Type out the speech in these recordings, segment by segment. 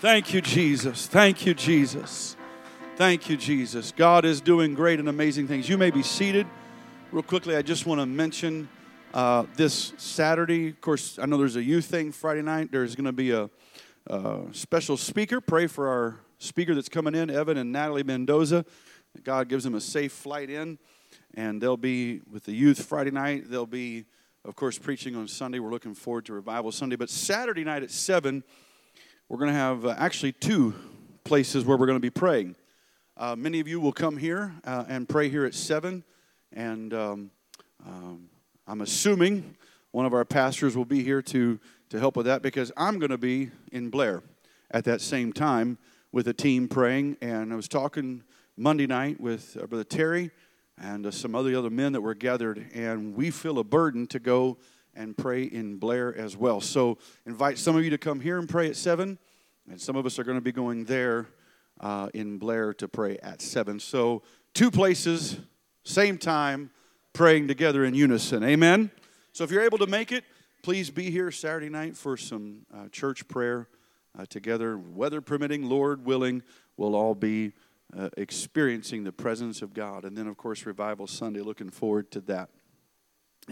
Thank you, Jesus. Thank you, Jesus. Thank you, Jesus. God is doing great and amazing things. You may be seated. Real quickly, I just want to mention uh, this Saturday. Of course, I know there's a youth thing Friday night. There's going to be a, a special speaker. Pray for our speaker that's coming in, Evan and Natalie Mendoza. God gives them a safe flight in, and they'll be with the youth Friday night. They'll be, of course, preaching on Sunday. We're looking forward to Revival Sunday. But Saturday night at 7, we're going to have uh, actually two places where we're going to be praying. Uh, many of you will come here uh, and pray here at 7. And um, um, I'm assuming one of our pastors will be here to, to help with that because I'm going to be in Blair at that same time with a team praying. And I was talking Monday night with uh, Brother Terry and uh, some other other men that were gathered, and we feel a burden to go and pray in Blair as well. So invite some of you to come here and pray at 7, and some of us are going to be going there uh, in Blair to pray at 7. So two places, same time, praying together in unison. Amen? So if you're able to make it, please be here Saturday night for some uh, church prayer uh, together. Weather permitting, Lord willing, we'll all be uh, experiencing the presence of God. And then, of course, Revival Sunday, looking forward to that.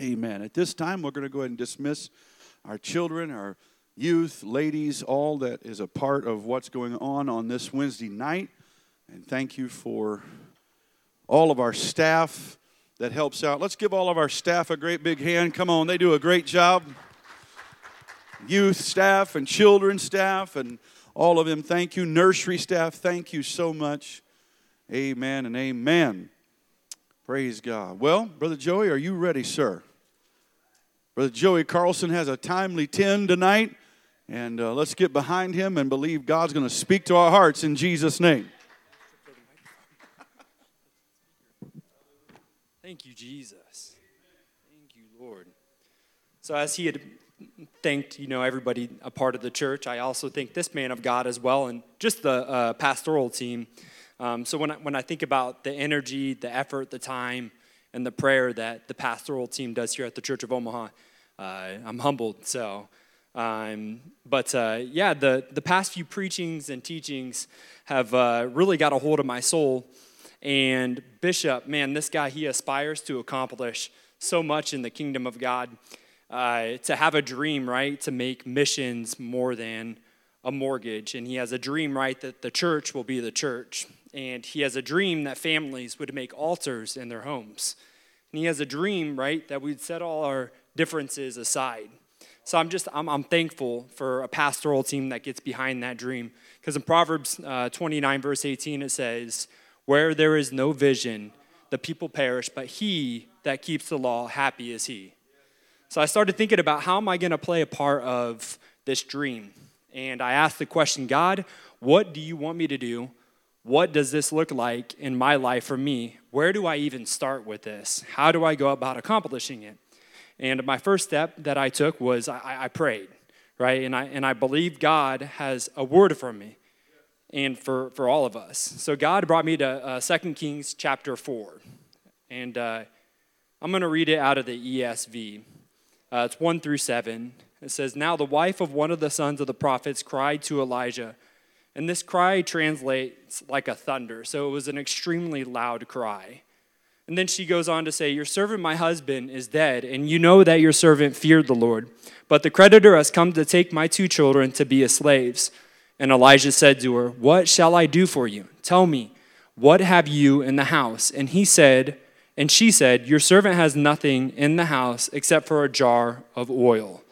Amen. At this time, we're going to go ahead and dismiss our children, our youth, ladies, all that is a part of what's going on on this Wednesday night. And thank you for all of our staff that helps out. Let's give all of our staff a great big hand. Come on, they do a great job. Youth staff and children staff and all of them, thank you. Nursery staff, thank you so much. Amen and amen. Praise God. Well, Brother Joey, are you ready, sir? Brother Joey Carlson has a timely 10 tonight, and uh, let's get behind him and believe God's going to speak to our hearts in Jesus' name. Thank you, Jesus. Thank you, Lord. So, as he had thanked, you know, everybody a part of the church, I also thank this man of God as well, and just the uh, pastoral team. Um, so, when I, when I think about the energy, the effort, the time, and the prayer that the pastoral team does here at the Church of Omaha, I'm humbled. So, um, but uh, yeah, the, the past few preachings and teachings have uh, really got a hold of my soul. And Bishop, man, this guy, he aspires to accomplish so much in the kingdom of God. Uh, to have a dream, right? To make missions more than a mortgage. And he has a dream, right, that the church will be the church. And he has a dream that families would make altars in their homes. And he has a dream, right, that we'd set all our differences aside. So I'm just, I'm, I'm thankful for a pastoral team that gets behind that dream. Because in Proverbs uh, 29, verse 18, it says, Where there is no vision, the people perish, but he that keeps the law, happy is he. So I started thinking about how am I going to play a part of this dream? And I asked the question God, what do you want me to do? What does this look like in my life for me? Where do I even start with this? How do I go about accomplishing it? And my first step that I took was I, I prayed, right? And I, and I believe God has a word for me and for, for all of us. So God brought me to uh, 2 Kings chapter 4. And uh, I'm going to read it out of the ESV. Uh, it's 1 through 7. It says, Now the wife of one of the sons of the prophets cried to Elijah. And this cry translates like a thunder. So it was an extremely loud cry. And then she goes on to say, Your servant, my husband, is dead, and you know that your servant feared the Lord. But the creditor has come to take my two children to be his slaves. And Elijah said to her, What shall I do for you? Tell me, what have you in the house? And he said, and she said, Your servant has nothing in the house except for a jar of oil.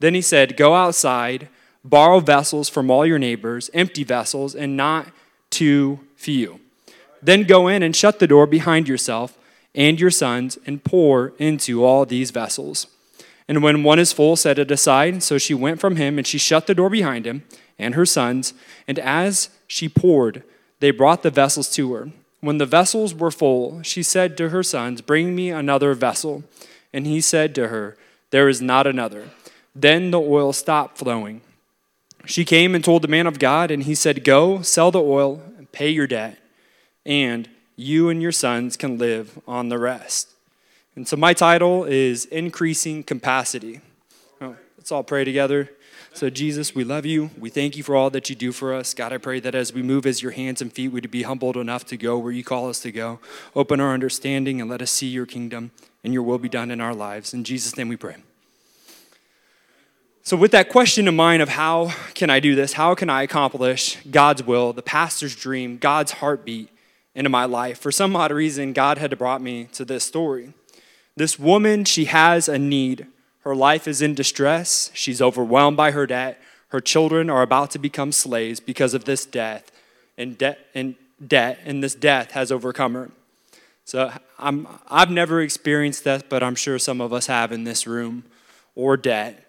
Then he said, Go outside, borrow vessels from all your neighbors, empty vessels, and not too few. Then go in and shut the door behind yourself and your sons and pour into all these vessels. And when one is full, set it aside. So she went from him and she shut the door behind him and her sons. And as she poured, they brought the vessels to her. When the vessels were full, she said to her sons, Bring me another vessel. And he said to her, There is not another. Then the oil stopped flowing. She came and told the man of God, and he said, Go, sell the oil, and pay your debt and you and your sons can live on the rest. And so my title is Increasing Capacity. Oh, let's all pray together. So, Jesus, we love you. We thank you for all that you do for us. God, I pray that as we move as your hands and feet, we'd be humbled enough to go where you call us to go. Open our understanding and let us see your kingdom and your will be done in our lives. In Jesus' name we pray. So, with that question in mind of how can I do this? How can I accomplish God's will, the pastor's dream, God's heartbeat into my life? For some odd reason, God had brought me to this story. This woman, she has a need. Her life is in distress. She's overwhelmed by her debt. Her children are about to become slaves because of this death, and, de- and debt, and this death has overcome her. So I'm, I've never experienced death, but I'm sure some of us have in this room, or debt.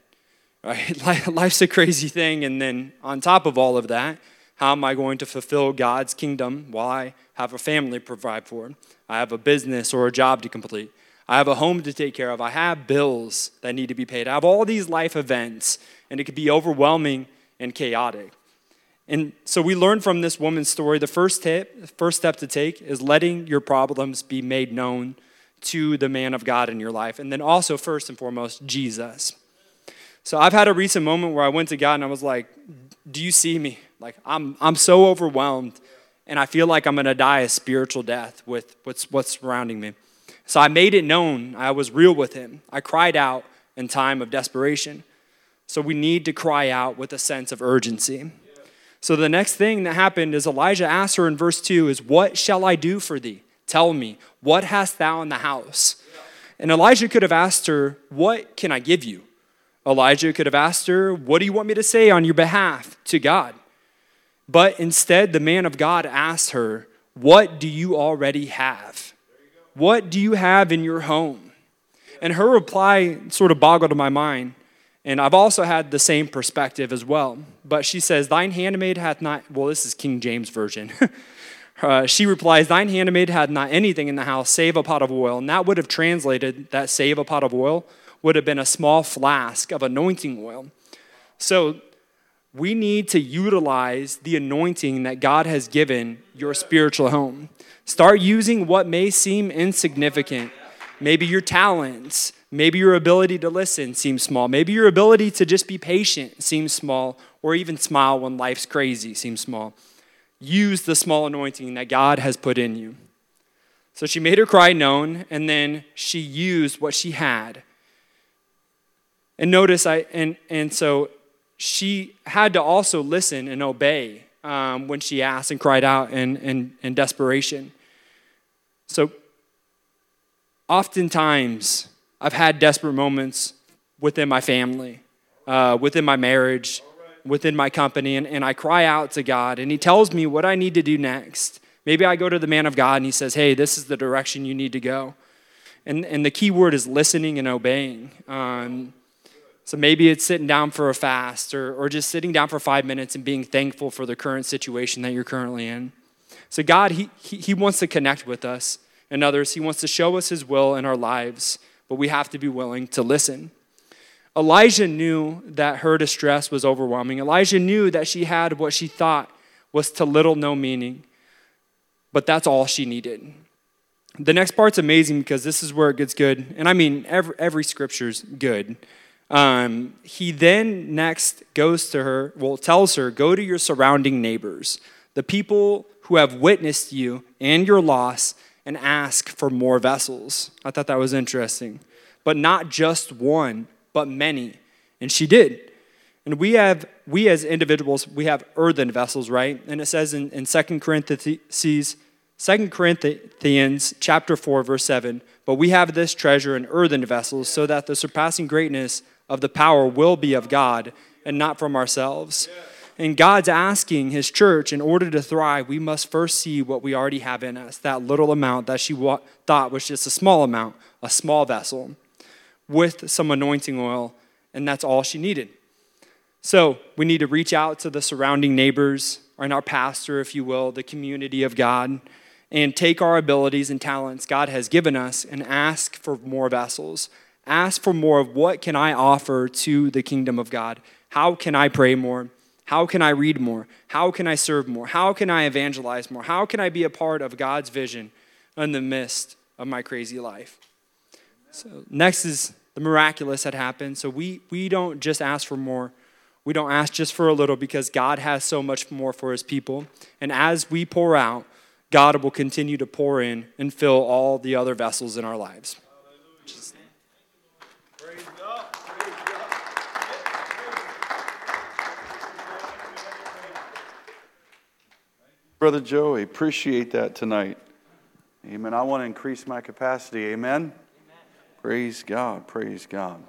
Right? Life's a crazy thing, and then on top of all of that, how am I going to fulfill God's kingdom while I have a family to provide for? I have a business or a job to complete. I have a home to take care of. I have bills that need to be paid. I have all these life events, and it could be overwhelming and chaotic. And so we learn from this woman's story the first tip, the first step to take is letting your problems be made known to the man of God in your life. And then also, first and foremost, Jesus. So I've had a recent moment where I went to God and I was like, Do you see me? Like, I'm, I'm so overwhelmed, and I feel like I'm going to die a spiritual death with what's, what's surrounding me. So I made it known. I was real with him. I cried out in time of desperation. So we need to cry out with a sense of urgency. So the next thing that happened is Elijah asked her in verse 2 is, What shall I do for thee? Tell me, what hast thou in the house? And Elijah could have asked her, What can I give you? Elijah could have asked her, What do you want me to say on your behalf to God? But instead, the man of God asked her, What do you already have? What do you have in your home? And her reply sort of boggled my mind. And I've also had the same perspective as well. But she says, Thine handmaid hath not, well, this is King James Version. uh, she replies, Thine handmaid had not anything in the house save a pot of oil. And that would have translated that save a pot of oil would have been a small flask of anointing oil. So we need to utilize the anointing that God has given your spiritual home. Start using what may seem insignificant. Maybe your talents, maybe your ability to listen seems small. Maybe your ability to just be patient seems small, or even smile when life's crazy seems small. Use the small anointing that God has put in you. So she made her cry known, and then she used what she had. And notice, I and and so she had to also listen and obey um, when she asked and cried out in, in, in desperation. So, oftentimes, I've had desperate moments within my family, uh, within my marriage, within my company, and, and I cry out to God, and He tells me what I need to do next. Maybe I go to the man of God and He says, Hey, this is the direction you need to go. And, and the key word is listening and obeying. Um, so maybe it's sitting down for a fast or, or just sitting down for five minutes and being thankful for the current situation that you're currently in. So, God, he, he, he wants to connect with us and others. He wants to show us His will in our lives, but we have to be willing to listen. Elijah knew that her distress was overwhelming. Elijah knew that she had what she thought was to little no meaning, but that's all she needed. The next part's amazing because this is where it gets good. And I mean, every, every scripture's good. Um, he then next goes to her, well, tells her, go to your surrounding neighbors, the people who have witnessed you and your loss, and ask for more vessels. I thought that was interesting. But not just one, but many. And she did. And we have, we as individuals, we have earthen vessels, right? And it says in, in 2 Corinthians, 2 Corinthians chapter 4, verse 7, but we have this treasure in earthen vessels, so that the surpassing greatness of the power will be of God and not from ourselves. And God's asking his church, in order to thrive, we must first see what we already have in us that little amount that she wa- thought was just a small amount, a small vessel, with some anointing oil, and that's all she needed. So we need to reach out to the surrounding neighbors, and our pastor, if you will, the community of God, and take our abilities and talents God has given us and ask for more vessels. Ask for more of what can I offer to the kingdom of God? How can I pray more? How can I read more? How can I serve more? How can I evangelize more? How can I be a part of God's vision in the midst of my crazy life? So, next is the miraculous that happened. So, we, we don't just ask for more, We don't ask just for a little because God has so much more for his people. And as we pour out, God will continue to pour in and fill all the other vessels in our lives. Brother Joey, appreciate that tonight. Amen. I want to increase my capacity. Amen. Amen. Praise God. Praise God.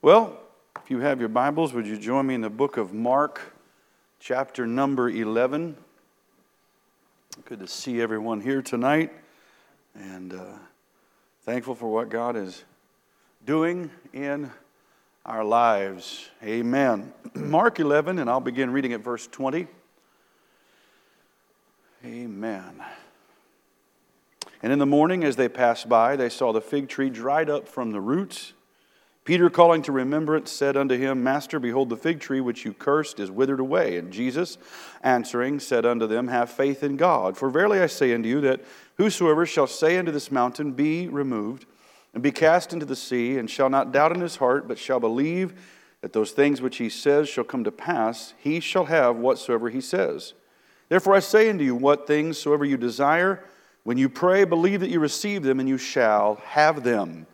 Well, if you have your Bibles, would you join me in the book of Mark, chapter number 11? Good to see everyone here tonight and uh, thankful for what God is doing in our lives. Amen. Mark 11, and I'll begin reading at verse 20. Amen. And in the morning, as they passed by, they saw the fig tree dried up from the roots. Peter, calling to remembrance, said unto him, Master, behold, the fig tree which you cursed is withered away. And Jesus, answering, said unto them, Have faith in God. For verily I say unto you, that whosoever shall say unto this mountain, Be removed, and be cast into the sea, and shall not doubt in his heart, but shall believe that those things which he says shall come to pass, he shall have whatsoever he says. Therefore I say unto you, what things soever you desire, when you pray, believe that you receive them, and you shall have them.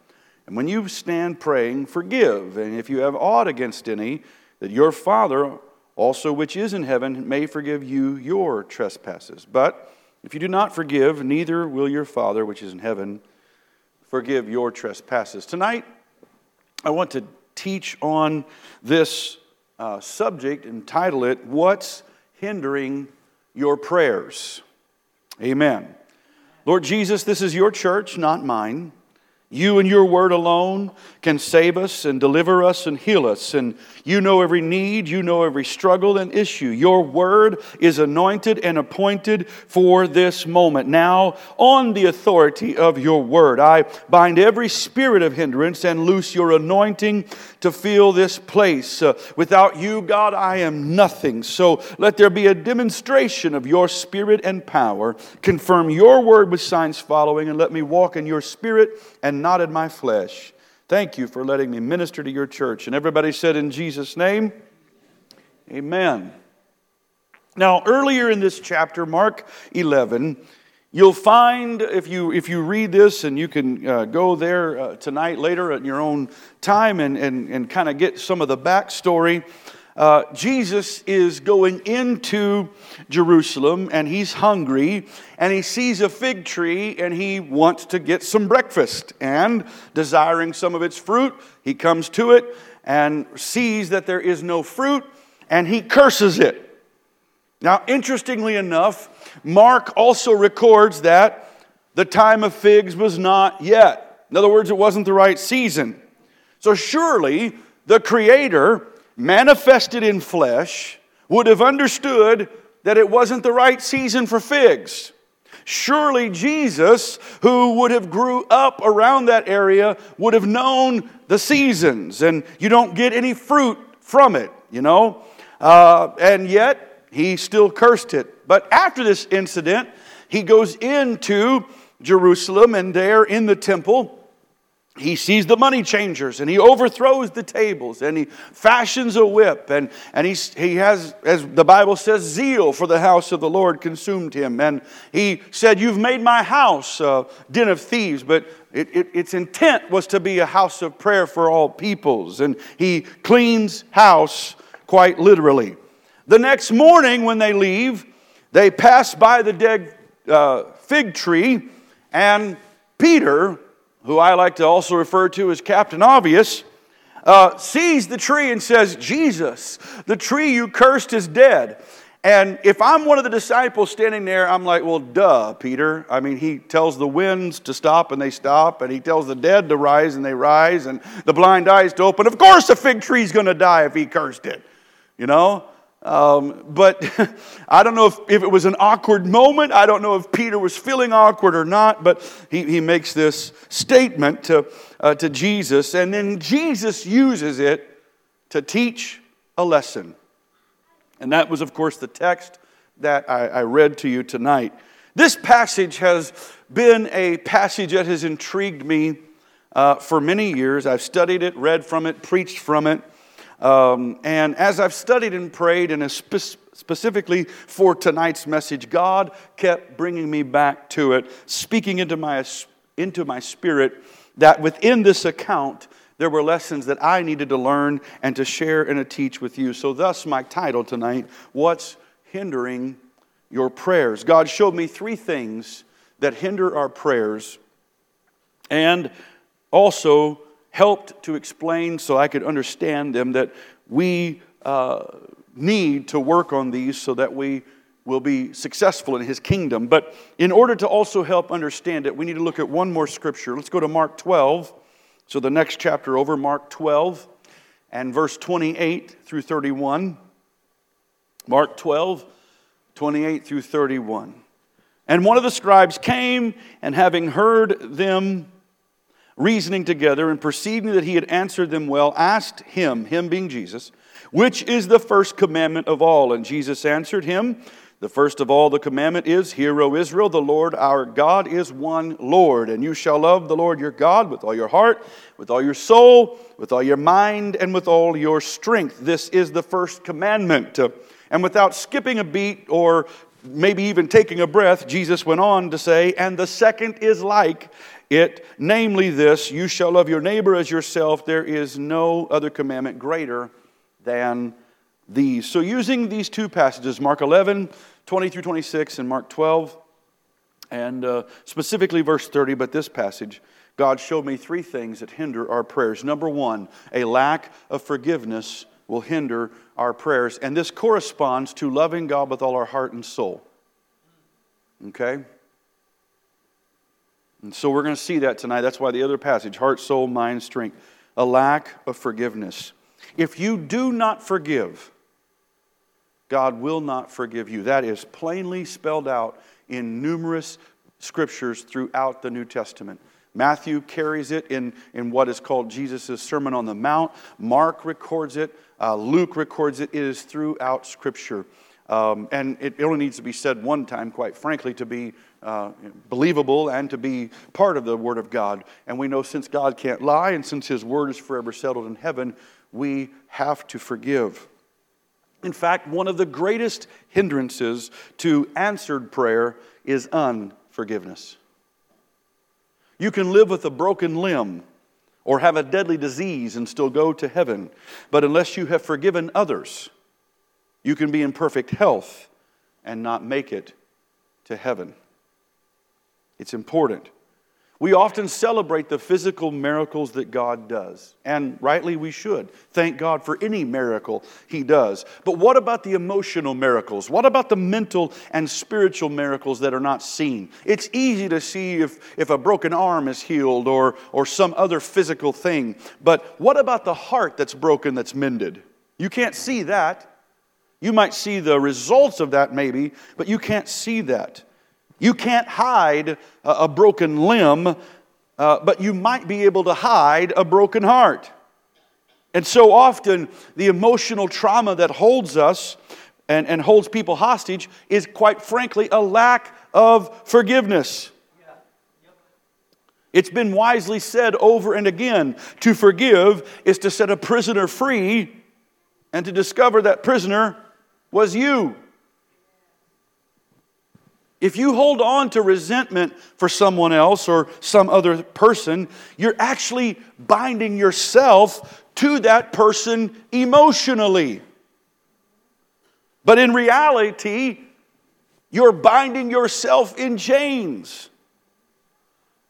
And when you stand praying, forgive. And if you have aught against any, that your Father also which is in heaven may forgive you your trespasses. But if you do not forgive, neither will your Father which is in heaven forgive your trespasses. Tonight, I want to teach on this uh, subject and title it, What's Hindering your prayers. Amen. Lord Jesus, this is your church, not mine. You and your word alone can save us and deliver us and heal us. And you know every need, you know every struggle and issue. Your word is anointed and appointed for this moment. Now, on the authority of your word, I bind every spirit of hindrance and loose your anointing to fill this place. Uh, without you, God, I am nothing. So let there be a demonstration of your spirit and power. Confirm your word with signs following, and let me walk in your spirit and and not in my flesh. Thank you for letting me minister to your church. And everybody said, In Jesus' name, Amen. Now, earlier in this chapter, Mark 11, you'll find, if you, if you read this, and you can uh, go there uh, tonight, later at your own time, and, and, and kind of get some of the backstory uh, Jesus is going into Jerusalem and he's hungry and he sees a fig tree and he wants to get some breakfast. And desiring some of its fruit, he comes to it and sees that there is no fruit and he curses it. Now, interestingly enough, Mark also records that the time of figs was not yet. In other words, it wasn't the right season. So, surely the Creator manifested in flesh, would have understood that it wasn't the right season for figs. Surely Jesus, who would have grew up around that area, would have known the seasons, and you don't get any fruit from it, you know? Uh, and yet, he still cursed it. But after this incident, he goes into Jerusalem, and there in the temple, he sees the money changers and he overthrows the tables and he fashions a whip and, and he's, he has, as the Bible says, zeal for the house of the Lord consumed him. And he said, You've made my house a den of thieves, but it, it, its intent was to be a house of prayer for all peoples. And he cleans house quite literally. The next morning, when they leave, they pass by the dead uh, fig tree, and Peter, who I like to also refer to as Captain Obvious, uh, sees the tree and says, Jesus, the tree you cursed is dead. And if I'm one of the disciples standing there, I'm like, well, duh, Peter. I mean, he tells the winds to stop and they stop, and he tells the dead to rise and they rise, and the blind eyes to open. Of course, the fig tree's going to die if he cursed it, you know? Um, but I don't know if, if it was an awkward moment. I don't know if Peter was feeling awkward or not, but he, he makes this statement to, uh, to Jesus, and then Jesus uses it to teach a lesson. And that was, of course, the text that I, I read to you tonight. This passage has been a passage that has intrigued me uh, for many years. I've studied it, read from it, preached from it. Um, and as I've studied and prayed, and spe- specifically for tonight's message, God kept bringing me back to it, speaking into my, into my spirit that within this account, there were lessons that I needed to learn and to share and to teach with you. So, thus, my title tonight What's Hindering Your Prayers? God showed me three things that hinder our prayers and also helped to explain so I could understand them that we uh, need to work on these so that we will be successful in his kingdom. But in order to also help understand it, we need to look at one more scripture. Let's go to Mark 12. So the next chapter over, Mark 12 and verse 28 through 31. Mark 12, 28 through 31. And one of the scribes came, and having heard them reasoning together, and perceiving that he had answered them well, asked him, him being Jesus, which is the first commandment of all? And Jesus answered him, the first of all, the commandment is Hear, O Israel, the Lord our God is one Lord, and you shall love the Lord your God with all your heart, with all your soul, with all your mind, and with all your strength. This is the first commandment. And without skipping a beat or maybe even taking a breath, Jesus went on to say, And the second is like it, namely this you shall love your neighbor as yourself. There is no other commandment greater than these. So, using these two passages, Mark 11, 20 through 26, and Mark 12, and uh, specifically verse 30, but this passage, God showed me three things that hinder our prayers. Number one, a lack of forgiveness will hinder our prayers. And this corresponds to loving God with all our heart and soul. Okay? And so we're going to see that tonight. That's why the other passage heart, soul, mind, strength. A lack of forgiveness. If you do not forgive, God will not forgive you. That is plainly spelled out in numerous scriptures throughout the New Testament. Matthew carries it in, in what is called Jesus' Sermon on the Mount. Mark records it. Uh, Luke records it. It is throughout Scripture. Um, and it only needs to be said one time, quite frankly, to be uh, believable and to be part of the Word of God. And we know since God can't lie and since His Word is forever settled in heaven, we have to forgive. In fact, one of the greatest hindrances to answered prayer is unforgiveness. You can live with a broken limb or have a deadly disease and still go to heaven, but unless you have forgiven others, you can be in perfect health and not make it to heaven. It's important. We often celebrate the physical miracles that God does, and rightly we should. Thank God for any miracle He does. But what about the emotional miracles? What about the mental and spiritual miracles that are not seen? It's easy to see if, if a broken arm is healed or, or some other physical thing, but what about the heart that's broken that's mended? You can't see that. You might see the results of that, maybe, but you can't see that. You can't hide a broken limb, uh, but you might be able to hide a broken heart. And so often, the emotional trauma that holds us and, and holds people hostage is, quite frankly, a lack of forgiveness. It's been wisely said over and again to forgive is to set a prisoner free and to discover that prisoner was you. If you hold on to resentment for someone else or some other person, you're actually binding yourself to that person emotionally. But in reality, you're binding yourself in chains.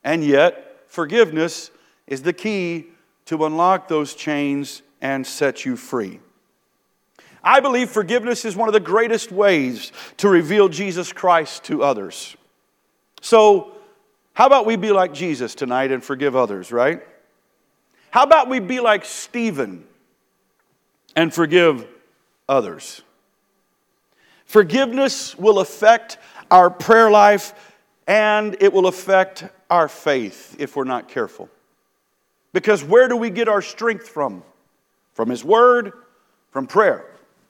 And yet, forgiveness is the key to unlock those chains and set you free. I believe forgiveness is one of the greatest ways to reveal Jesus Christ to others. So, how about we be like Jesus tonight and forgive others, right? How about we be like Stephen and forgive others? Forgiveness will affect our prayer life and it will affect our faith if we're not careful. Because where do we get our strength from? From His Word, from prayer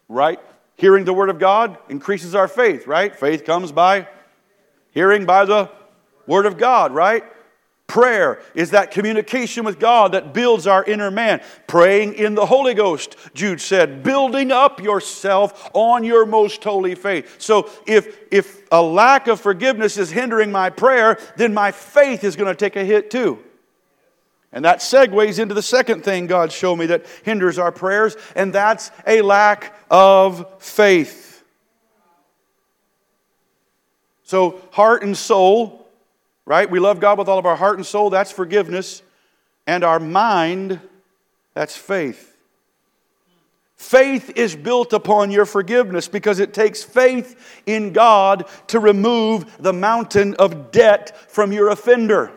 right? Hearing the word of God increases our faith, right? Faith comes by hearing by the word of God, right? Prayer is that communication with God that builds our inner man. Praying in the Holy Ghost, Jude said, building up yourself on your most holy faith. So if, if a lack of forgiveness is hindering my prayer, then my faith is going to take a hit too. And that segues into the second thing God showed me that hinders our prayers, and that's a lack of faith. So, heart and soul, right? We love God with all of our heart and soul, that's forgiveness. And our mind, that's faith. Faith is built upon your forgiveness because it takes faith in God to remove the mountain of debt from your offender.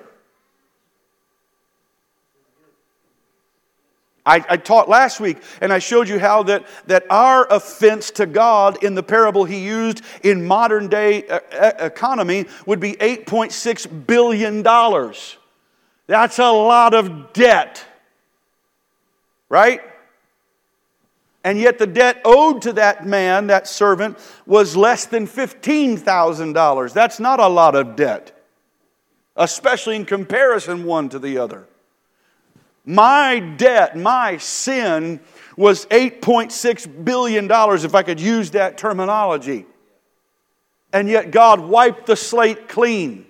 I, I, taught last week and I showed you how that, that our offense to God in the parable he used in modern day uh, economy would be $8.6 billion. That's a lot of debt, right? And yet the debt owed to that man, that servant, was less than $15,000. That's not a lot of debt, especially in comparison one to the other. My debt, my sin was $8.6 billion, if I could use that terminology. And yet God wiped the slate clean.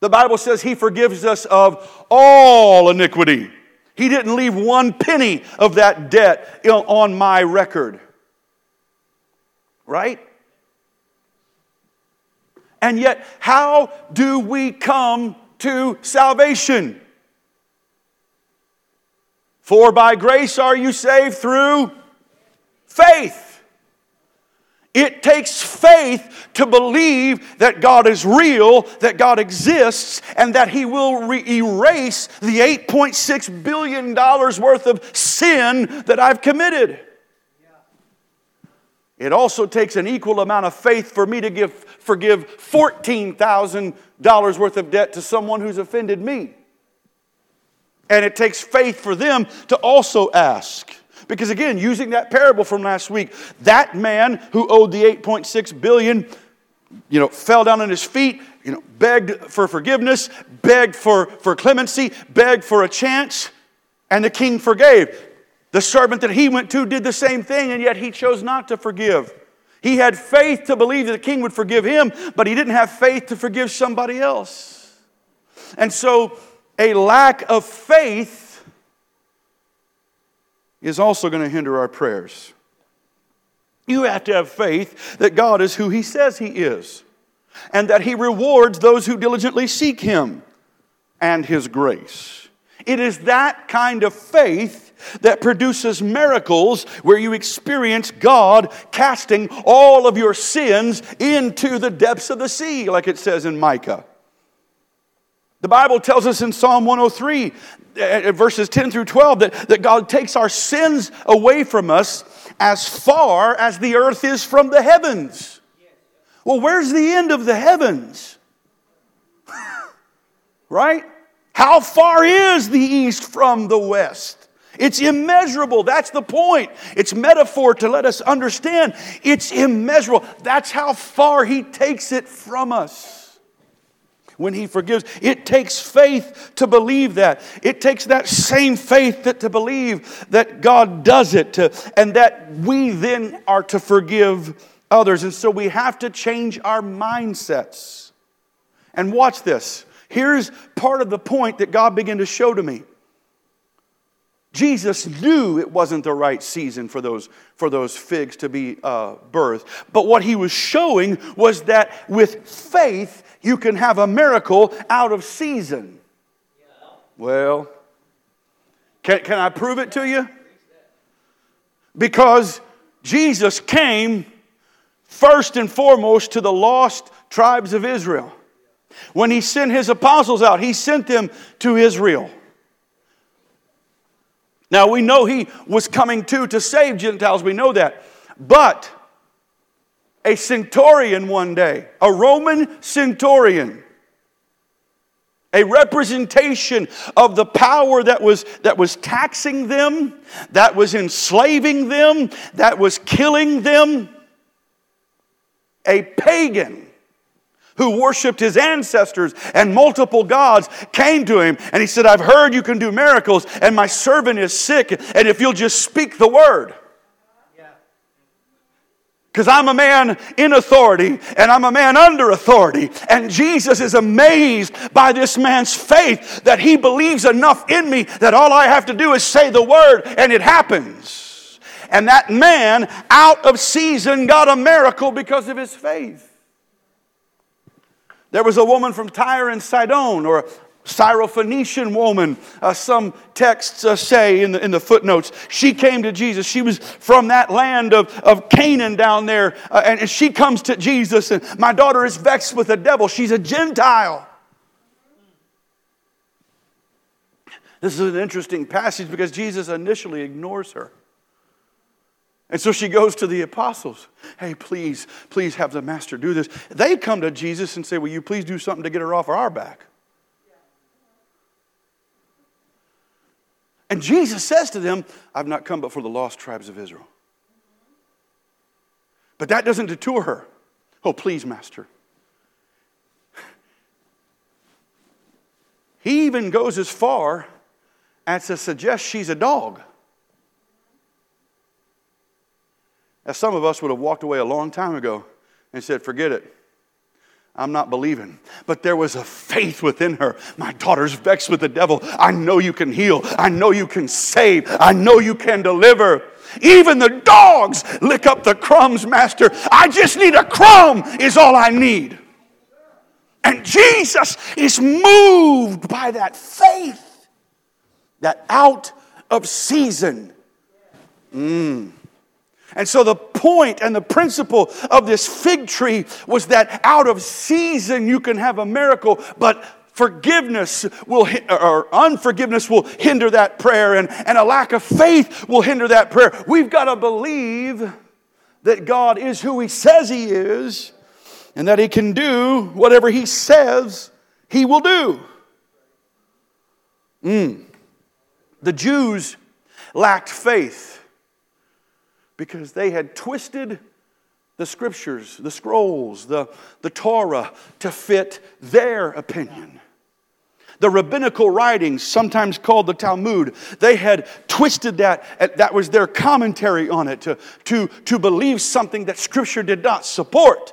The Bible says He forgives us of all iniquity. He didn't leave one penny of that debt on my record. Right? And yet, how do we come to salvation? For by grace are you saved through faith. It takes faith to believe that God is real, that God exists, and that He will re- erase the $8.6 billion worth of sin that I've committed. It also takes an equal amount of faith for me to give, forgive $14,000 worth of debt to someone who's offended me. And it takes faith for them to also ask. Because again, using that parable from last week, that man who owed the 8.6 billion, you know, fell down on his feet, you know, begged for forgiveness, begged for, for clemency, begged for a chance, and the king forgave. The servant that he went to did the same thing, and yet he chose not to forgive. He had faith to believe that the king would forgive him, but he didn't have faith to forgive somebody else. And so a lack of faith is also going to hinder our prayers. You have to have faith that God is who He says He is, and that He rewards those who diligently seek Him and His grace. It is that kind of faith that produces miracles where you experience God casting all of your sins into the depths of the sea, like it says in Micah. The Bible tells us in Psalm 103, uh, verses 10 through 12, that, that God takes our sins away from us as far as the earth is from the heavens. Well, where's the end of the heavens? right? How far is the east from the west? It's immeasurable. That's the point. It's metaphor to let us understand it's immeasurable. That's how far He takes it from us when He forgives. It takes faith to believe that. It takes that same faith that, to believe that God does it to, and that we then are to forgive others. And so we have to change our mindsets. And watch this. Here's part of the point that God began to show to me. Jesus knew it wasn't the right season for those, for those figs to be uh, birthed. But what he was showing was that with faith, you can have a miracle out of season. Well, can, can I prove it to you? Because Jesus came first and foremost to the lost tribes of Israel. When he sent his apostles out, he sent them to Israel. Now we know he was coming too to save Gentiles, we know that. But a centurion one day, a Roman centurion, a representation of the power that was, that was taxing them, that was enslaving them, that was killing them. A pagan who worshiped his ancestors and multiple gods came to him and he said, I've heard you can do miracles and my servant is sick and if you'll just speak the word. Because I'm a man in authority and I'm a man under authority. And Jesus is amazed by this man's faith that he believes enough in me that all I have to do is say the word and it happens. And that man, out of season, got a miracle because of his faith. There was a woman from Tyre and Sidon, or Syrophoenician woman, uh, some texts uh, say in the, in the footnotes. She came to Jesus. She was from that land of, of Canaan down there, uh, and, and she comes to Jesus, and my daughter is vexed with the devil. She's a Gentile. This is an interesting passage because Jesus initially ignores her. And so she goes to the apostles. Hey, please, please have the master do this. They come to Jesus and say, Will you please do something to get her off our back? And Jesus says to them, I've not come but for the lost tribes of Israel. But that doesn't deter her. Oh, please, Master. He even goes as far as to suggest she's a dog. As some of us would have walked away a long time ago and said, Forget it. I'm not believing. But there was a faith within her. My daughter's vexed with the devil. I know you can heal. I know you can save. I know you can deliver. Even the dogs lick up the crumbs, Master. I just need a crumb, is all I need. And Jesus is moved by that faith, that out of season. Mm. And so the point and the principle of this fig tree was that out of season you can have a miracle, but forgiveness will or unforgiveness will hinder that prayer and, and a lack of faith will hinder that prayer. We've got to believe that god is who he says he is and that he can do whatever he says he will do. Mm. the jews lacked faith because they had twisted the scriptures, the scrolls, the, the Torah to fit their opinion. The rabbinical writings, sometimes called the Talmud, they had twisted that, that was their commentary on it, to, to, to believe something that Scripture did not support.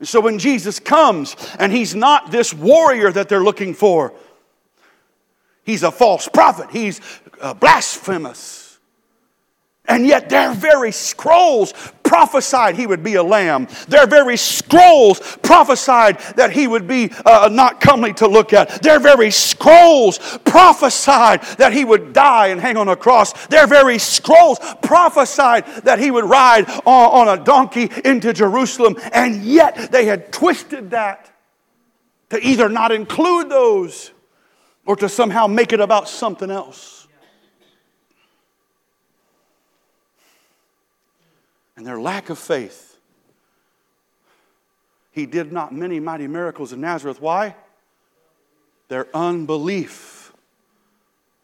So when Jesus comes and he's not this warrior that they're looking for, he's a false prophet, he's uh, blasphemous. And yet, their very scrolls prophesied he would be a lamb. Their very scrolls prophesied that he would be uh, not comely to look at. Their very scrolls prophesied that he would die and hang on a cross. Their very scrolls prophesied that he would ride on, on a donkey into Jerusalem. And yet, they had twisted that to either not include those or to somehow make it about something else. And their lack of faith. He did not many mighty miracles in Nazareth. Why? Their unbelief.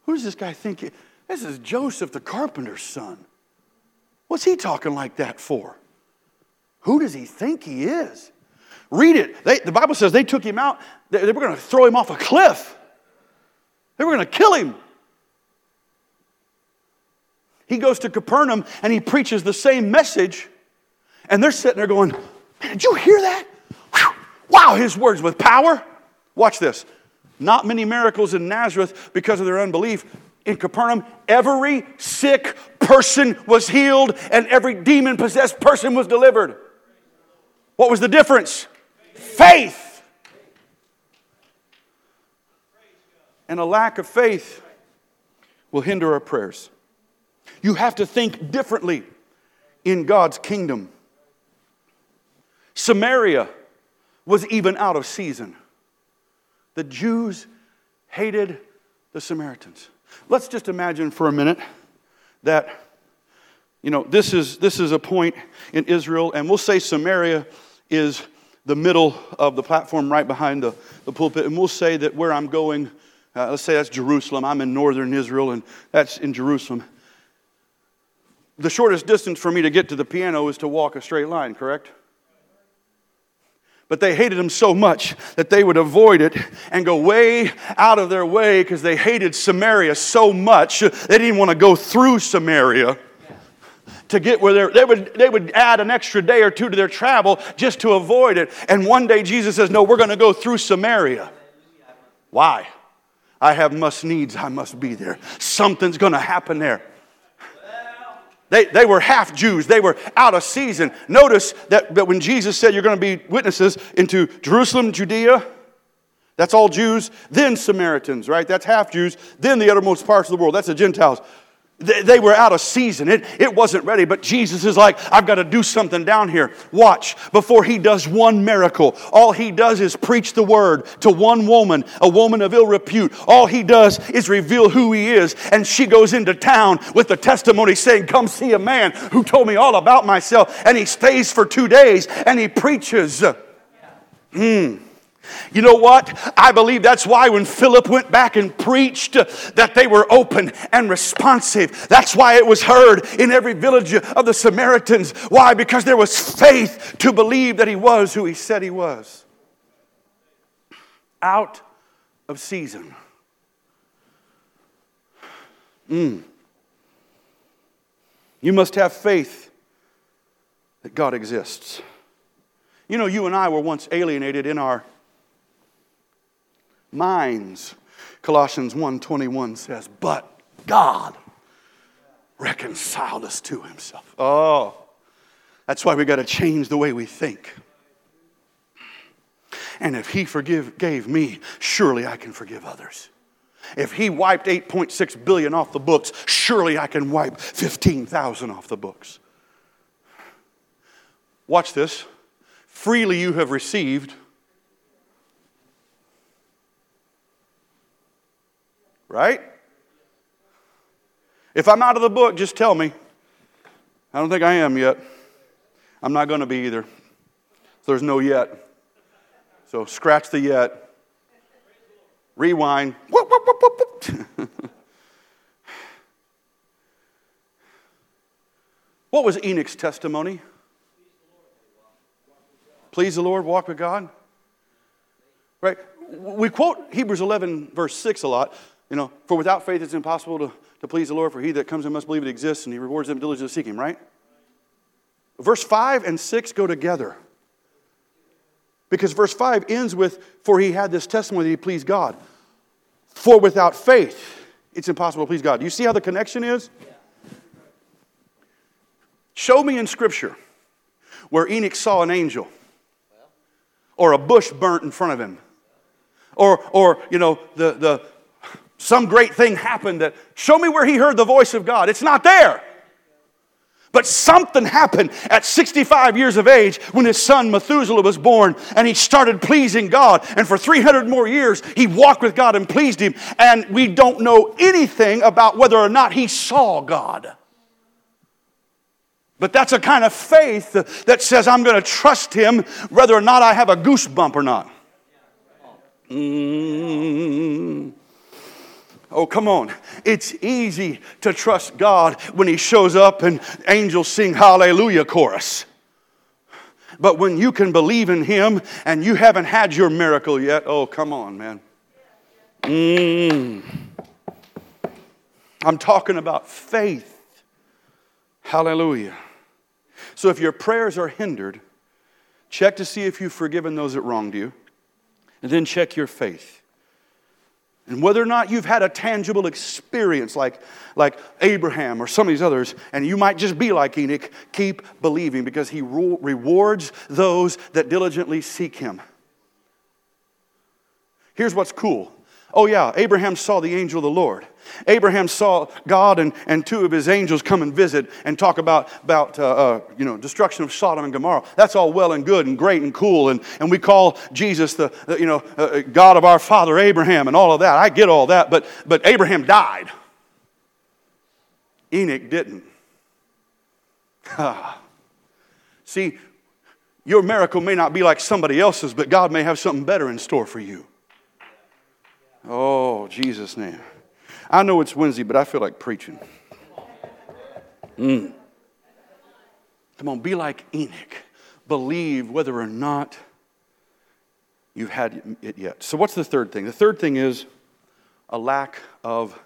Who does this guy think? this is Joseph the carpenter's son. What's he talking like that for? Who does he think he is? Read it. They, the Bible says they took him out, they, they were going to throw him off a cliff, they were going to kill him. He goes to Capernaum and he preaches the same message, and they're sitting there going, Did you hear that? Wow, his words with power. Watch this. Not many miracles in Nazareth because of their unbelief. In Capernaum, every sick person was healed and every demon possessed person was delivered. What was the difference? Faith. And a lack of faith will hinder our prayers. You have to think differently in God's kingdom. Samaria was even out of season. The Jews hated the Samaritans. Let's just imagine for a minute that, you know, this is, this is a point in Israel, and we'll say Samaria is the middle of the platform right behind the, the pulpit, and we'll say that where I'm going, uh, let's say that's Jerusalem. I'm in northern Israel, and that's in Jerusalem the shortest distance for me to get to the piano is to walk a straight line, correct? But they hated him so much that they would avoid it and go way out of their way because they hated Samaria so much they didn't want to go through Samaria to get where they would, they would add an extra day or two to their travel just to avoid it. And one day Jesus says, No, we're going to go through Samaria. Why? I have must needs, I must be there. Something's going to happen there. They, they were half Jews. They were out of season. Notice that, that when Jesus said you're going to be witnesses into Jerusalem, Judea, that's all Jews, then Samaritans, right? That's half Jews, then the uttermost parts of the world. That's the Gentiles. They, were out of season. It, it wasn't ready, but Jesus is like, I've got to do something down here. Watch, before he does one miracle, all he does is preach the word to one woman, a woman of ill repute. All he does is reveal who he is, and she goes into town with the testimony saying, Come see a man who told me all about myself. And he stays for two days and he preaches. Hmm. You know what? I believe that's why when Philip went back and preached, uh, that they were open and responsive. That's why it was heard in every village of the Samaritans. Why? Because there was faith to believe that he was who he said he was. Out of season. Mm. You must have faith that God exists. You know, you and I were once alienated in our minds. Colossians 1:21 says, "But God reconciled us to himself." Oh. That's why we got to change the way we think. And if he forgive gave me, surely I can forgive others. If he wiped 8.6 billion off the books, surely I can wipe 15,000 off the books. Watch this. Freely you have received, Right? If I'm out of the book, just tell me. I don't think I am yet. I'm not going to be either. There's no yet. So scratch the yet. Rewind. what was Enoch's testimony? Please the Lord, walk with God. Right? We quote Hebrews 11, verse 6 a lot. You know, for without faith it's impossible to, to please the Lord, for he that comes in must believe it exists, and he rewards them diligently seek him, right? Verse 5 and 6 go together. Because verse 5 ends with, For he had this testimony that he pleased God. For without faith, it's impossible to please God. Do you see how the connection is? Show me in Scripture where Enoch saw an angel or a bush burnt in front of him or, or you know, the, the, some great thing happened that show me where he heard the voice of God. It's not there. But something happened at 65 years of age when his son Methuselah was born and he started pleasing God. And for 300 more years, he walked with God and pleased him. And we don't know anything about whether or not he saw God. But that's a kind of faith that says, I'm going to trust him whether or not I have a goosebump or not. Mm. Oh, come on. It's easy to trust God when He shows up and angels sing Hallelujah chorus. But when you can believe in Him and you haven't had your miracle yet, oh, come on, man. Mm. I'm talking about faith. Hallelujah. So if your prayers are hindered, check to see if you've forgiven those that wronged you, and then check your faith. And whether or not you've had a tangible experience like, like Abraham or some of these others, and you might just be like Enoch, keep believing because he rewards those that diligently seek him. Here's what's cool Oh, yeah, Abraham saw the angel of the Lord. Abraham saw God and, and two of his angels come and visit and talk about, about uh, uh, you know, destruction of Sodom and Gomorrah. That's all well and good and great and cool. And, and we call Jesus the, the you know, uh, uh God of our father Abraham and all of that. I get all that. But, but Abraham died. Enoch didn't. See, your miracle may not be like somebody else's, but God may have something better in store for you. Oh, Jesus' name. I know it's Wednesday, but I feel like preaching. Mm. Come on, be like Enoch. Believe whether or not you've had it yet. So, what's the third thing? The third thing is a lack of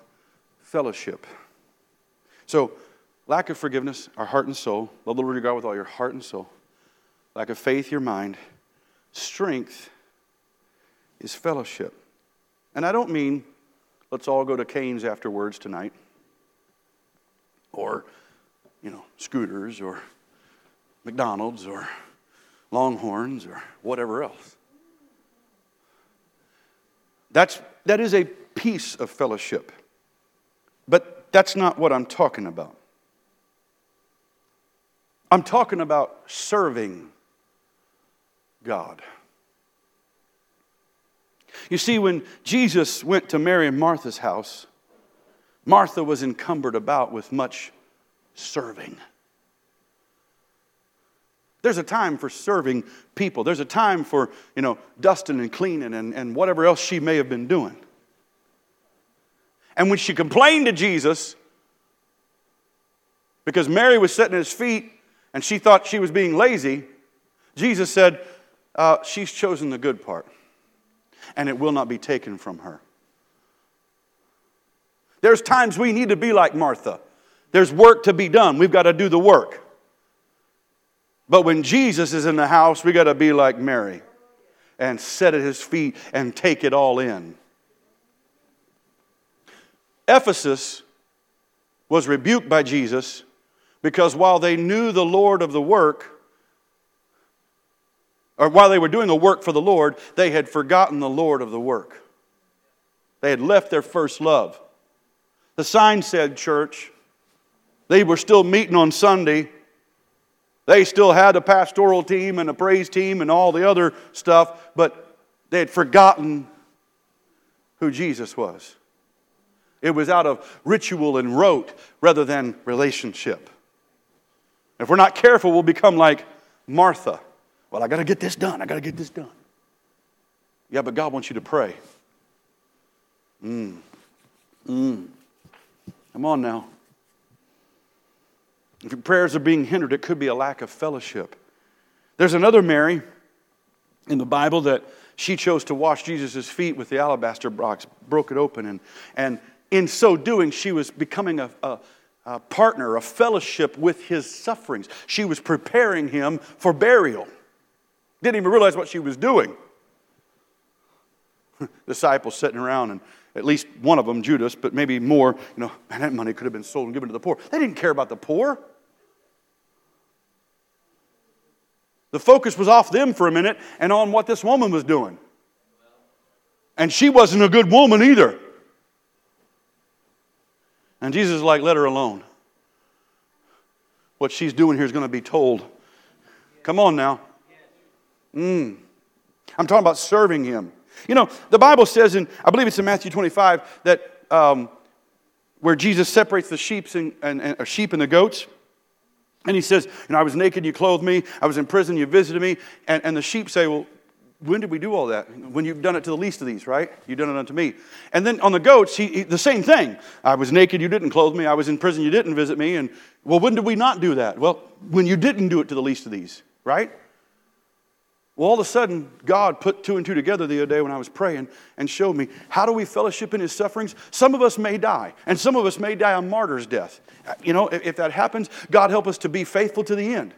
fellowship. So, lack of forgiveness, our heart and soul. Love the Lord your God with all your heart and soul. Lack of faith, your mind. Strength is fellowship. And I don't mean let's all go to Cane's afterwards tonight or, you know, scooters or McDonald's or Longhorns or whatever else. That's, that is a piece of fellowship. But that's not what I'm talking about. I'm talking about serving God. You see, when Jesus went to Mary and Martha's house, Martha was encumbered about with much serving. There's a time for serving people. There's a time for, you know, dusting and cleaning and, and whatever else she may have been doing. And when she complained to Jesus, because Mary was sitting at his feet and she thought she was being lazy, Jesus said, uh, She's chosen the good part, and it will not be taken from her. There's times we need to be like Martha. There's work to be done. We've got to do the work. But when Jesus is in the house, we got to be like Mary and sit at his feet and take it all in. Ephesus was rebuked by Jesus because while they knew the Lord of the work, or while they were doing a work for the Lord, they had forgotten the Lord of the work. They had left their first love. The sign said church. They were still meeting on Sunday, they still had a pastoral team and a praise team and all the other stuff, but they had forgotten who Jesus was. It was out of ritual and rote rather than relationship. If we're not careful, we'll become like Martha. Well, I got to get this done. I got to get this done. Yeah, but God wants you to pray. Mm. Mm. Come on now. If your prayers are being hindered, it could be a lack of fellowship. There's another Mary in the Bible that she chose to wash Jesus' feet with the alabaster box, broke it open, and, and in so doing, she was becoming a, a, a partner, a fellowship with his sufferings. She was preparing him for burial. Didn't even realize what she was doing. Disciples sitting around, and at least one of them, Judas, but maybe more, you know, man, that money could have been sold and given to the poor. They didn't care about the poor. The focus was off them for a minute and on what this woman was doing. And she wasn't a good woman either. And Jesus is like, let her alone. What she's doing here is going to be told. Come on now. Mm. I'm talking about serving him. You know, the Bible says in, I believe it's in Matthew 25, that um, where Jesus separates the sheep and, and, and, sheep and the goats. And he says, You know, I was naked, you clothed me. I was in prison, you visited me. And, and the sheep say, Well, when did we do all that? When you've done it to the least of these, right? You've done it unto me. And then on the goats, he, he, the same thing. I was naked, you didn't clothe me. I was in prison, you didn't visit me. And well, when did we not do that? Well, when you didn't do it to the least of these, right? Well, all of a sudden, God put two and two together the other day when I was praying and showed me how do we fellowship in His sufferings? Some of us may die, and some of us may die a martyr's death. You know, if, that happens, God help us to be faithful to the end.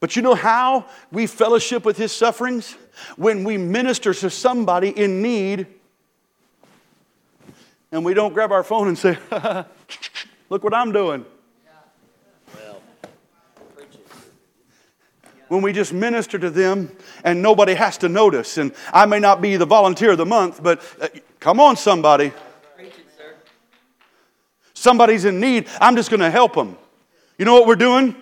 But you know how we fellowship with His sufferings? When we minister to somebody in need, and we don't grab our phone and say, Look what I'm doing. When we just minister to them and nobody has to notice. And I may not be the volunteer of the month, but uh, come on, somebody. Somebody's in need. I'm just going to help them. You know what we're doing?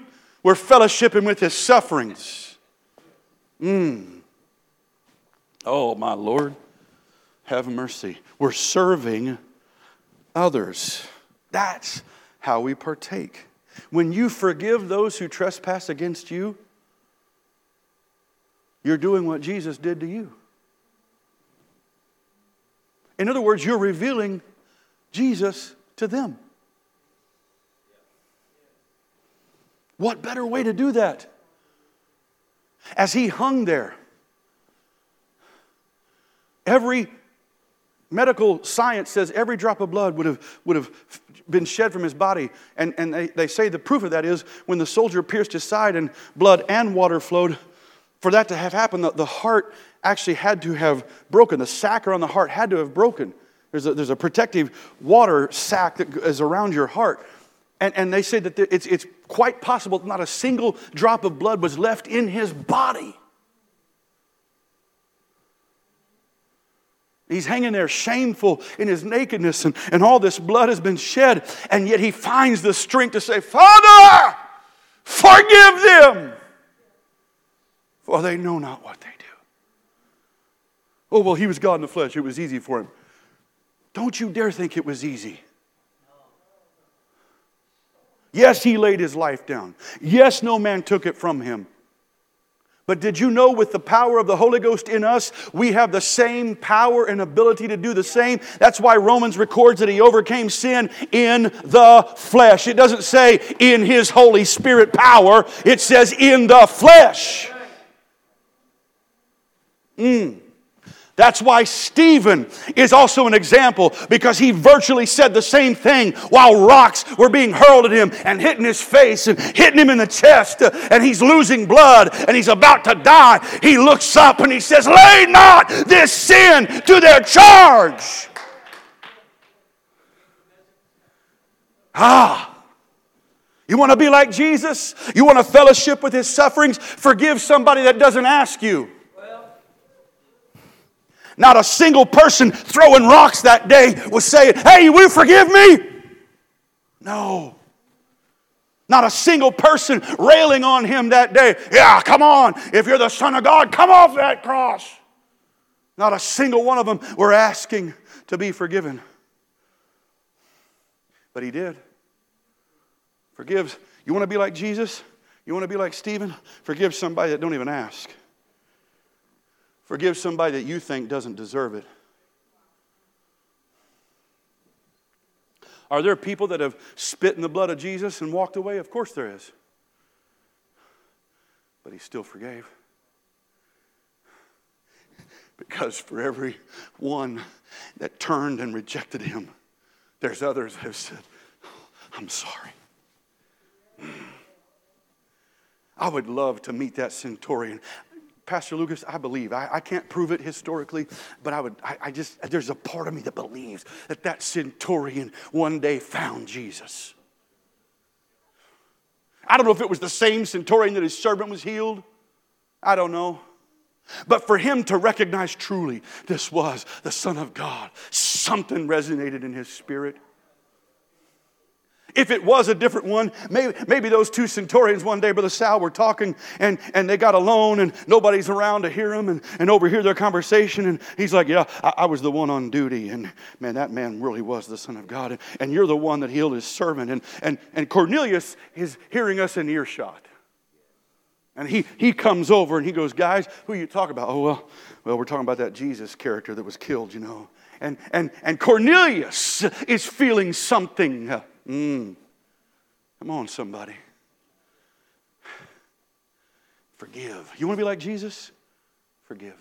We're fellowshipping with his sufferings. Mm. Oh, my Lord, have mercy. We're serving others. That's how we partake. When you forgive those who trespass against you, you're doing what Jesus did to you. In other words, you're revealing Jesus to them. What better way to do that? As he hung there, Every medical science says every drop of blood would have, would have been shed from his body. And, and they, they say the proof of that is when the soldier pierced his side and blood and water flowed, for that to have happened, the, the heart actually had to have broken. The sac around the heart had to have broken. There's a, there's a protective water sac that is around your heart. And, and they say that it's, it's quite possible not a single drop of blood was left in his body. He's hanging there shameful in his nakedness, and, and all this blood has been shed, and yet he finds the strength to say, Father, forgive them, for they know not what they do. Oh, well, he was God in the flesh. It was easy for him. Don't you dare think it was easy. Yes, he laid his life down. Yes, no man took it from him. But did you know with the power of the Holy Ghost in us, we have the same power and ability to do the same? That's why Romans records that he overcame sin in the flesh. It doesn't say in his Holy Spirit power, it says in the flesh. Mm. That's why Stephen is also an example because he virtually said the same thing while rocks were being hurled at him and hitting his face and hitting him in the chest and he's losing blood and he's about to die. He looks up and he says, Lay not this sin to their charge. Ah. You want to be like Jesus? You want to fellowship with his sufferings? Forgive somebody that doesn't ask you. Not a single person throwing rocks that day was saying, Hey, will you forgive me? No. Not a single person railing on him that day. Yeah, come on. If you're the Son of God, come off that cross. Not a single one of them were asking to be forgiven. But he did. Forgives. You want to be like Jesus? You want to be like Stephen? Forgive somebody that don't even ask. Forgive somebody that you think doesn't deserve it. Are there people that have spit in the blood of Jesus and walked away? Of course there is. But he still forgave. Because for every one that turned and rejected him, there's others that have said, I'm sorry. I would love to meet that centurion. Pastor Lucas, I believe. I, I can't prove it historically, but I would, I, I just, there's a part of me that believes that that centurion one day found Jesus. I don't know if it was the same centurion that his servant was healed. I don't know. But for him to recognize truly this was the Son of God, something resonated in his spirit. If it was a different one, maybe, maybe those two centurions one day, Brother Sal, were talking and, and they got alone and nobody's around to hear them and, and overhear their conversation. And he's like, Yeah, I, I, was the one on duty. And man, that man really was the Son of God. And, and you're the one that healed his servant. And, and, and Cornelius is hearing us in earshot. And he, he comes over and he goes, Guys, who you talking about? Oh, well, well, we're talking about that Jesus character that was killed, you know. And, and, and Cornelius is feeling something Mm. Come on, somebody. Forgive. You want to be like Jesus? Forgive.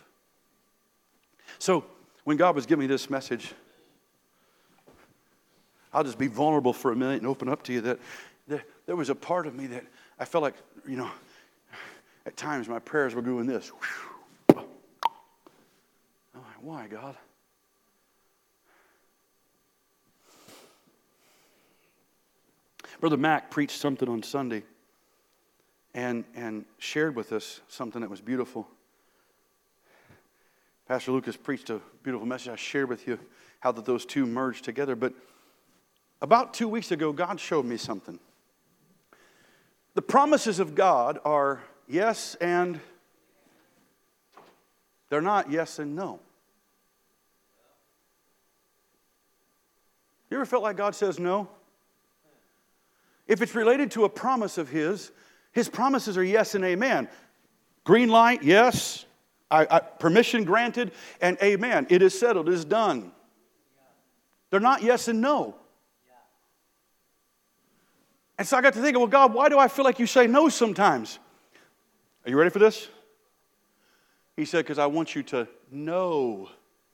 So, when God was giving me this message, I'll just be vulnerable for a minute and open up to you that there, there was a part of me that I felt like, you know, at times my prayers were doing this. I'm like, Why, God? Brother Mac preached something on Sunday and, and shared with us something that was beautiful. Pastor Lucas preached a beautiful message. I shared with you how that those two merged together. But about two weeks ago, God showed me something. The promises of God are yes and they're not yes and no. You ever felt like God says no? If it's related to a promise of His, His promises are yes and amen. Green light, yes. I, I, permission granted, and amen. It is settled, it is done. They're not yes and no. And so I got to thinking, well, God, why do I feel like you say no sometimes? Are you ready for this? He said, because I want you to know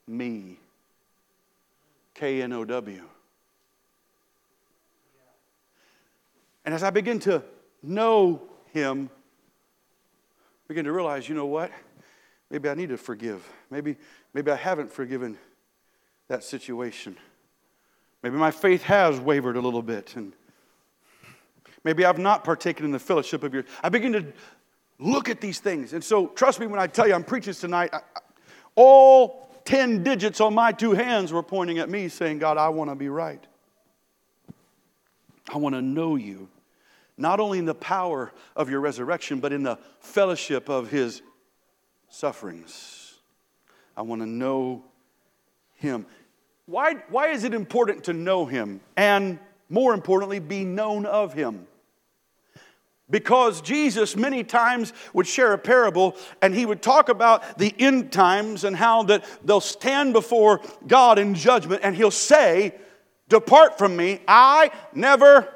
me. K N O W. And as I begin to know him, begin to realize, you know what? Maybe I need to forgive. Maybe, maybe I haven't forgiven that situation. Maybe my faith has wavered a little bit, and maybe I've not partaken in the fellowship of your. I begin to look at these things, and so trust me when I tell you I'm preaching tonight. I, all ten digits on my two hands were pointing at me, saying, "God, I want to be right. I want to know you." Not only in the power of your resurrection, but in the fellowship of his sufferings. I want to know him. Why, why is it important to know him? And more importantly, be known of him? Because Jesus many times would share a parable and he would talk about the end times and how that they'll stand before God in judgment and he'll say, Depart from me, I never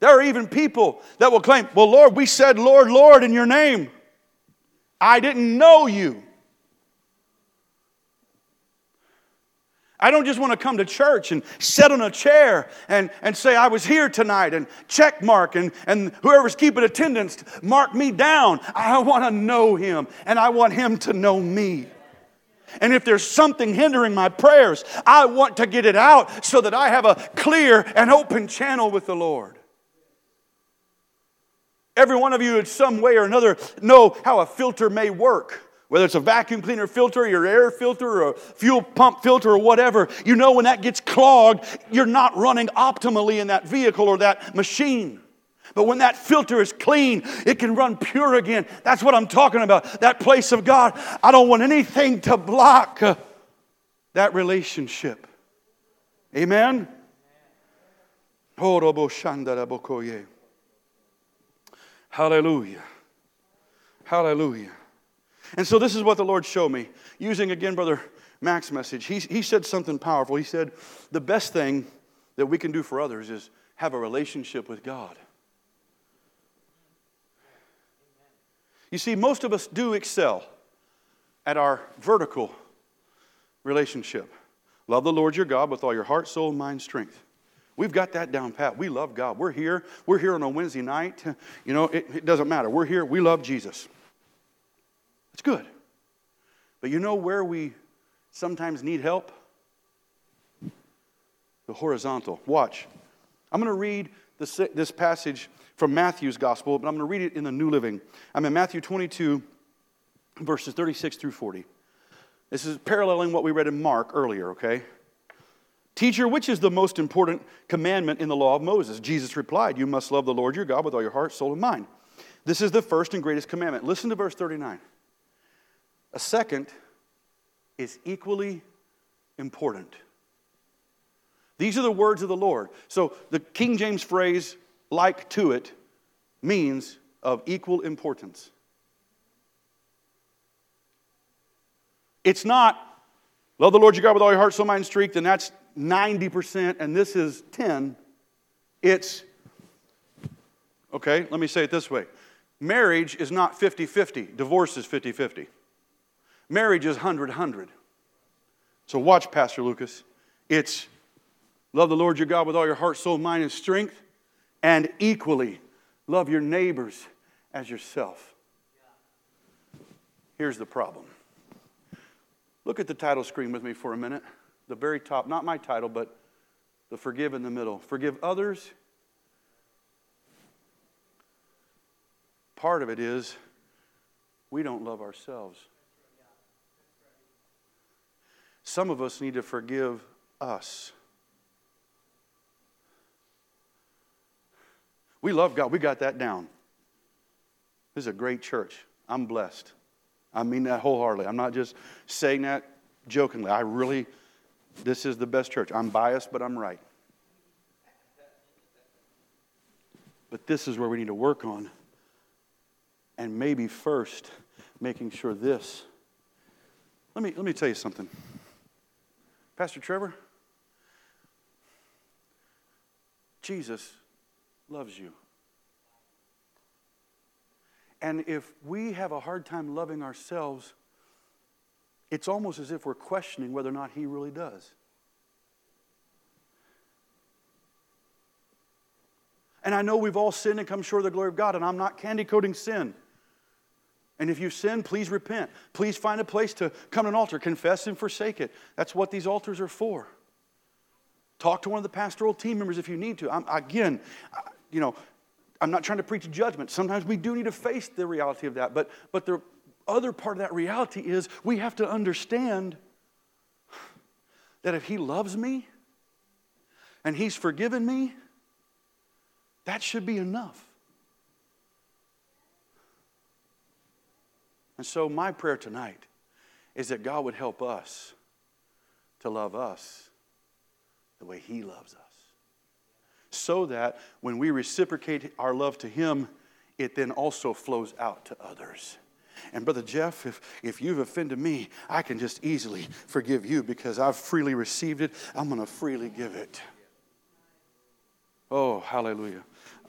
There are even people that will claim, Well, Lord, we said, Lord, Lord, in your name. I didn't know you. I don't just want to come to church and sit on a chair and, and say, I was here tonight and check mark, and, and whoever's keeping attendance, mark me down. I want to know him, and I want him to know me. And if there's something hindering my prayers, I want to get it out so that I have a clear and open channel with the Lord. Every one of you, in some way or another, know how a filter may work. Whether it's a vacuum cleaner filter, your air filter, or a fuel pump filter, or whatever, you know when that gets clogged, you're not running optimally in that vehicle or that machine. But when that filter is clean, it can run pure again. That's what I'm talking about. That place of God. I don't want anything to block uh, that relationship. Amen? Hallelujah. Hallelujah. And so this is what the Lord showed me. Using again Brother Mac's message, he, he said something powerful. He said, The best thing that we can do for others is have a relationship with God. You see, most of us do excel at our vertical relationship. Love the Lord your God with all your heart, soul, mind, strength. We've got that down pat. We love God. We're here. We're here on a Wednesday night. You know, it, it doesn't matter. We're here. We love Jesus. It's good. But you know where we sometimes need help? The horizontal. Watch. I'm going to read this, this passage from Matthew's gospel, but I'm going to read it in the New Living. I'm in Matthew 22, verses 36 through 40. This is paralleling what we read in Mark earlier, okay? Teacher, which is the most important commandment in the law of Moses? Jesus replied, You must love the Lord your God with all your heart, soul, and mind. This is the first and greatest commandment. Listen to verse 39. A second is equally important. These are the words of the Lord. So the King James phrase, like to it, means of equal importance. It's not love the Lord your God with all your heart, soul, mind, and strength, and that's 90% and this is 10, it's, okay, let me say it this way. Marriage is not 50 50, divorce is 50 50. Marriage is 100 100. So watch, Pastor Lucas. It's love the Lord your God with all your heart, soul, mind, and strength, and equally love your neighbors as yourself. Here's the problem. Look at the title screen with me for a minute the very top, not my title, but the forgive in the middle. Forgive others. Part of it is we don't love ourselves. Some of us need to forgive us. We love God. We got that down. This is a great church. I'm blessed. I mean that wholeheartedly. I'm not just saying that jokingly. I really this is the best church. I'm biased, but I'm right. But this is where we need to work on. And maybe first, making sure this. Let me, let me tell you something. Pastor Trevor, Jesus loves you. And if we have a hard time loving ourselves, it's almost as if we're questioning whether or not He really does. And I know we've all sinned and come short of the glory of God, and I'm not candy coating sin. And if you sin, please repent. Please find a place to come to an altar, confess and forsake it. That's what these altars are for. Talk to one of the pastoral team members if you need to. I'm, again, you know, I'm not trying to preach judgment. Sometimes we do need to face the reality of that. But, but the other part of that reality is we have to understand that if He loves me and He's forgiven me, that should be enough. And so, my prayer tonight is that God would help us to love us the way He loves us. So that when we reciprocate our love to Him, it then also flows out to others. And Brother Jeff, if, if you've offended me, I can just easily forgive you because I've freely received it. I'm going to freely give it. Oh, hallelujah.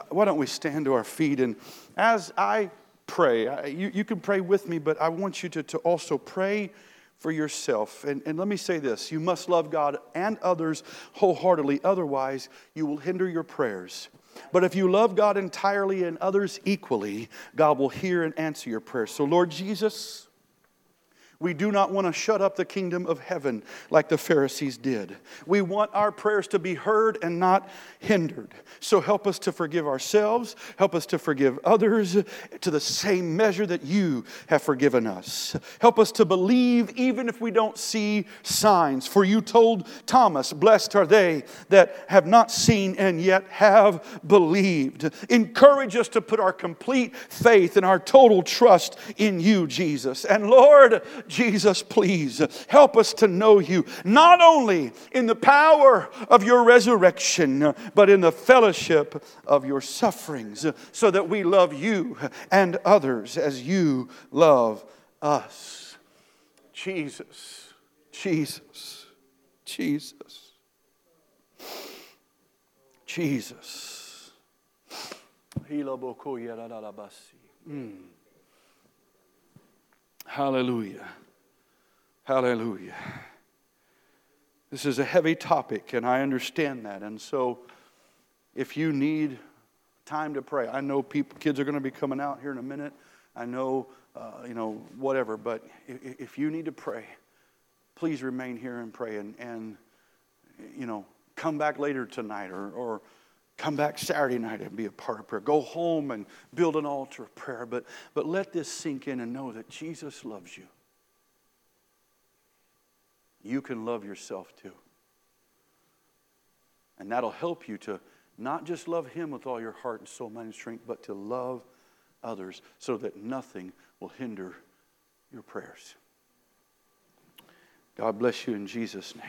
Why don't we stand to our feet? And as I pray, you, you can pray with me, but I want you to, to also pray for yourself. And, and let me say this you must love God and others wholeheartedly, otherwise, you will hinder your prayers. But if you love God entirely and others equally, God will hear and answer your prayers. So, Lord Jesus, we do not want to shut up the kingdom of heaven like the Pharisees did. We want our prayers to be heard and not hindered. So help us to forgive ourselves, help us to forgive others to the same measure that you have forgiven us. Help us to believe even if we don't see signs. For you told Thomas, Blessed are they that have not seen and yet have believed. Encourage us to put our complete faith and our total trust in you, Jesus. And Lord, Jesus, please help us to know you, not only in the power of your resurrection, but in the fellowship of your sufferings, so that we love you and others as you love us. Jesus, Jesus, Jesus, Jesus. Mm. Hallelujah. Hallelujah. This is a heavy topic, and I understand that. And so, if you need time to pray, I know people, kids are going to be coming out here in a minute. I know, uh, you know, whatever. But if, if, you need to pray, please remain here and pray, and, and you know, come back later tonight, or, or come back Saturday night and be a part of prayer. Go home and build an altar of prayer. But, but let this sink in and know that Jesus loves you you can love yourself too. And that'll help you to not just love Him with all your heart and soul, mind, and strength, but to love others so that nothing will hinder your prayers. God bless you in Jesus' name.